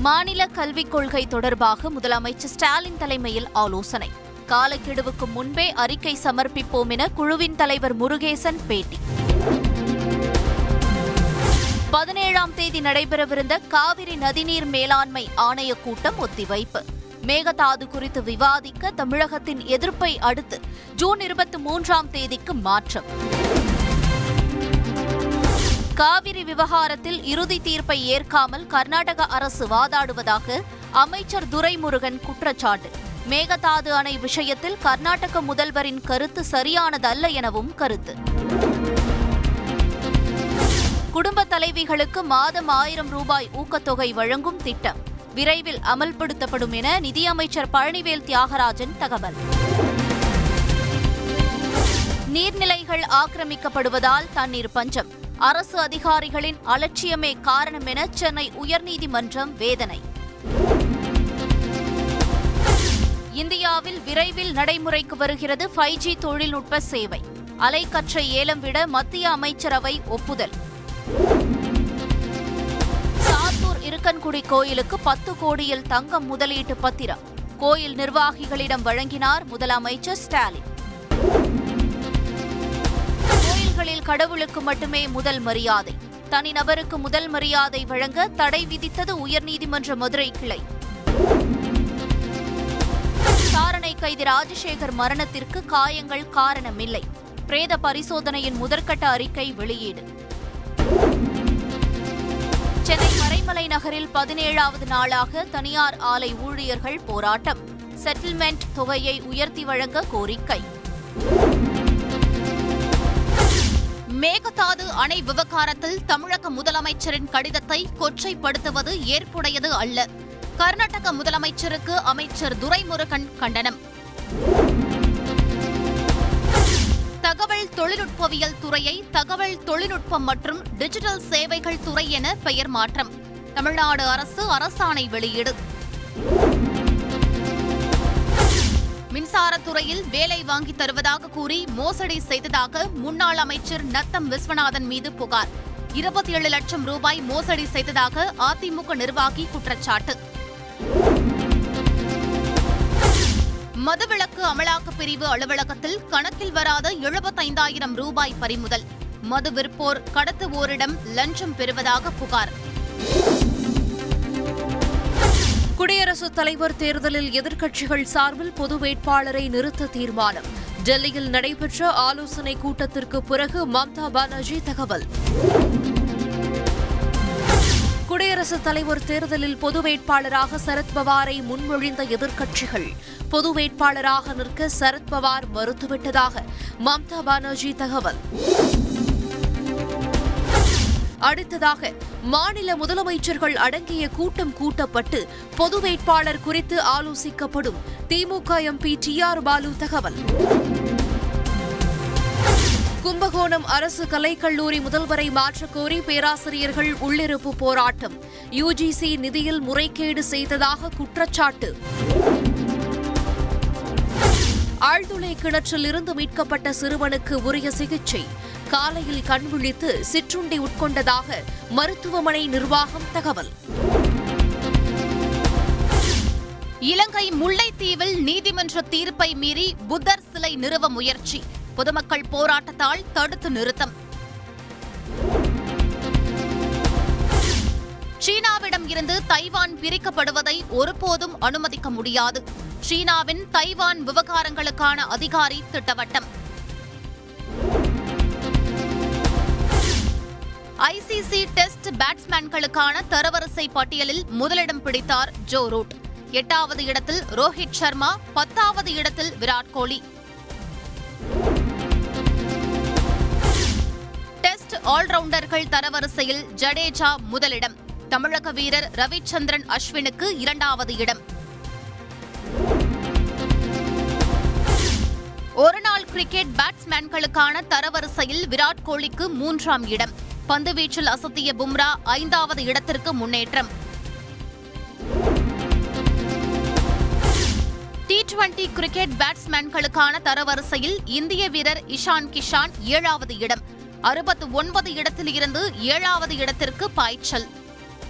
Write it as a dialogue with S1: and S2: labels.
S1: மாநில கல்விக் கொள்கை தொடர்பாக முதலமைச்சர் ஸ்டாலின் தலைமையில் ஆலோசனை. காலக்கெடுவுக்கு முன்பே அறிக்கை சமர்ப்பிப்போம் என குழுவின் தலைவர் முருகேசன் பேட்டி. பதினேழாம் தேதி நடைபெறவிருந்த காவிரி நதிநீர் மேலாண்மை ஆணைய கூட்டம் ஒத்திவைப்பு. மேகதாது குறித்து விவாதிக்க தமிழகத்தின் எதிர்ப்பை அடுத்து ஜூன் இருபத்தி மூன்றாம் தேதிக்கு மாற்றம். காவிரி விவகாரத்தில் இறுதி தீர்ப்பை ஏற்காமல் கர்நாடக அரசு வாதாடுவதாக அமைச்சர் துரைமுருகன் குற்றச்சாட்டு. மேகதாது அணை விஷயத்தில் கர்நாடக முதல்வரின் கருத்து சரியானதல்ல எனவும் கருத்து. குடும்ப தலைவிகளுக்கு மாதம் ஆயிரம் ரூபாய் ஊக்கத்தொகை வழங்கும் திட்டம். விரைவில் அமல்படுத்தப்படும் என நிதியமைச்சர் பழனிவேல் தியாகராஜன் தகவல். நீர்நிலைகள் ஆக்கிரமிக்கப்படுவதால் தண்ணீர் பஞ்சம். அரசு அதிகாரிகளின் அலட்சியமே காரணம் என சென்னை உயர்நீதிமன்றம் வேதனை. இந்தியாவில் விரைவில் நடைமுறைக்கு வருகிறது ஃபைவ் ஜி தொழில்நுட்ப சேவை. அலைக்கற்றை ஏலம் விட மத்திய அமைச்சரவை ஒப்புதல். சாத்தூர் இருக்கன்குடி கோயிலுக்கு பத்து கோடியில் தங்கம் முதலீட்டு பத்திரம். கோயில் நிர்வாகிகளிடம் வழங்கினார் முதலமைச்சர் ஸ்டாலின். கோயில்களில் கடவுளுக்கு மட்டுமே முதல் மரியாதை. தனிநபருக்கு முதல் மரியாதை வழங்க தடை விதித்தது உயர்நீதிமன்ற மதுரை கிளை. விசாரணை கைதி ராஜசேகர் மரணத்திற்கு காயங்கள் காரணமில்லை. பிரேத பரிசோதனையின் முதற்கட்ட அறிக்கை வெளியீடு. சென்னை மறைமலை நகரில் பதினேழாவது நாளாக தனியார் ஆலை ஊழியர்கள் போராட்டம். செட்டில்மெண்ட் தொகையை உயர்த்தி வழங்க கோரிக்கை. மேகதாது அணை விவகாரத்தில் தமிழக முதலமைச்சரின் கடிதத்தை கொச்சைப்படுத்துவது ஏற்புடையது அல்ல. கர்நாடக முதலமைச்சருக்கு அமைச்சர் துரைமுருகன் கண்டனம். தகவல் தொழில்நுட்பவியல் துறையை தகவல் தொழில்நுட்பம் மற்றும் டிஜிட்டல் சேவைகள் துறை என பெயர் மாற்றம். தமிழ்நாடு அரசு அரசாணை வெளியீடு. மின்சாரத்துறையில் வேலை வாங்கி தருவதாக கூறி மோசடி செய்ததாக முன்னாள் அமைச்சர் நத்தம் விஸ்வநாதன் மீது புகார். இருபத்தி ஏழு லட்சம் ரூபாய் மோசடி செய்ததாக அதிமுக நிர்வாகி குற்றச்சாட்டு. மதுவிலக்கு அமலாக்கப் பிரிவு அலுவலகத்தில் கணக்கில் வராத எழுபத்தைந்தாயிரம் ரூபாய் பறிமுதல். மது விற்போர் கடத்துவோரிடம் லஞ்சம் பெறுவதாக புகார். குடியரசுத் தலைவர் தேர்தலில் எதிர்க்கட்சிகள் சார்பில் பொது வேட்பாளரை நிறுத்த தீர்மானம். டெல்லியில் நடைபெற்ற ஆலோசனைக் கூட்டத்திற்கு பிறகு மம்தா பானர்ஜி தகவல். குடியரசுத் தலைவர் தேர்தலில் பொது வேட்பாளராக சரத்பவாரை முன்மொழிந்த எதிர்க்கட்சிகள். பொது வேட்பாளராக நிற்க சரத்பவார் மறுத்துவிட்டதாக மம்தா பானர்ஜி தகவல். அடுத்ததாக மாநில முதலமைச்சர்கள் அடங்கிய கூட்டம் கூட்டப்பட்டு பொது வேட்பாளர் குறித்து ஆலோசிக்கப்படும் திமுக எம்பி டி ஆர் பாலு தகவல். கும்பகோணம் அரசு கலைக்கல்லூரி முதல்வரை மாற்றக்கோரி பேராசிரியர்கள் உள்ளிருப்பு போராட்டம். யுஜிசி நிதியில் முறைகேடு செய்ததாக குற்றச்சாட்டு. ஆழ்துளை கிணற்றில் இருந்து மீட்கப்பட்ட சிறுவனுக்கு உரிய சிகிச்சை. காலையில் கண் விழித்து சிற்றுண்டி உட்கொண்டதாக மருத்துவமனை நிர்வாகம் தகவல். இலங்கை முல்லைத்தீவில் நீதிமன்ற தீர்ப்பை மீறி புத்தர் சிலை நிறுவ முயற்சி. பொதுமக்கள் போராட்டத்தால் தடுத்து நிறுத்தம். சீனாவிடம் இருந்து தைவான் பிரிக்கப்படுவதை ஒருபோதும் அனுமதிக்க முடியாது. சீனாவின் தைவான் விவகாரங்களுக்கான அதிகாரி திட்டவட்டம். ஐசிசி டெஸ்ட் பேட்ஸ்மேன்களுக்கான தரவரிசை பட்டியலில் முதலிடம் பிடித்தார் ஜோ ரூட். எட்டாவது இடத்தில் ரோஹித் சர்மா பத்தாவது இடத்தில் விராட் கோலி. டெஸ்ட் ஆல்ரவுண்டர்கள் தரவரிசையில் ஜடேஜா முதலிடம். தமிழக வீரர் ரவிச்சந்திரன் அஸ்வினுக்கு இரண்டாவது இடம். ஒருநாள் கிரிக்கெட் பேட்ஸ்மேன்களுக்கான தரவரிசையில் விராட் கோலிக்கு மூன்றாம் இடம். பந்துவீச்சில் அசத்திய பும்ரா ஐந்தாவது இடத்திற்கு முன்னேற்றம். டி டுவெண்டி கிரிக்கெட் பேட்ஸ்மேன்களுக்கான தரவரிசையில் இந்திய வீரர் இஷான் கிஷான் ஏழாவது இடம். அறுபத்து ஒன்பது இடத்திலிருந்து ஏழாவது இடத்திற்கு பாய்ச்சல்.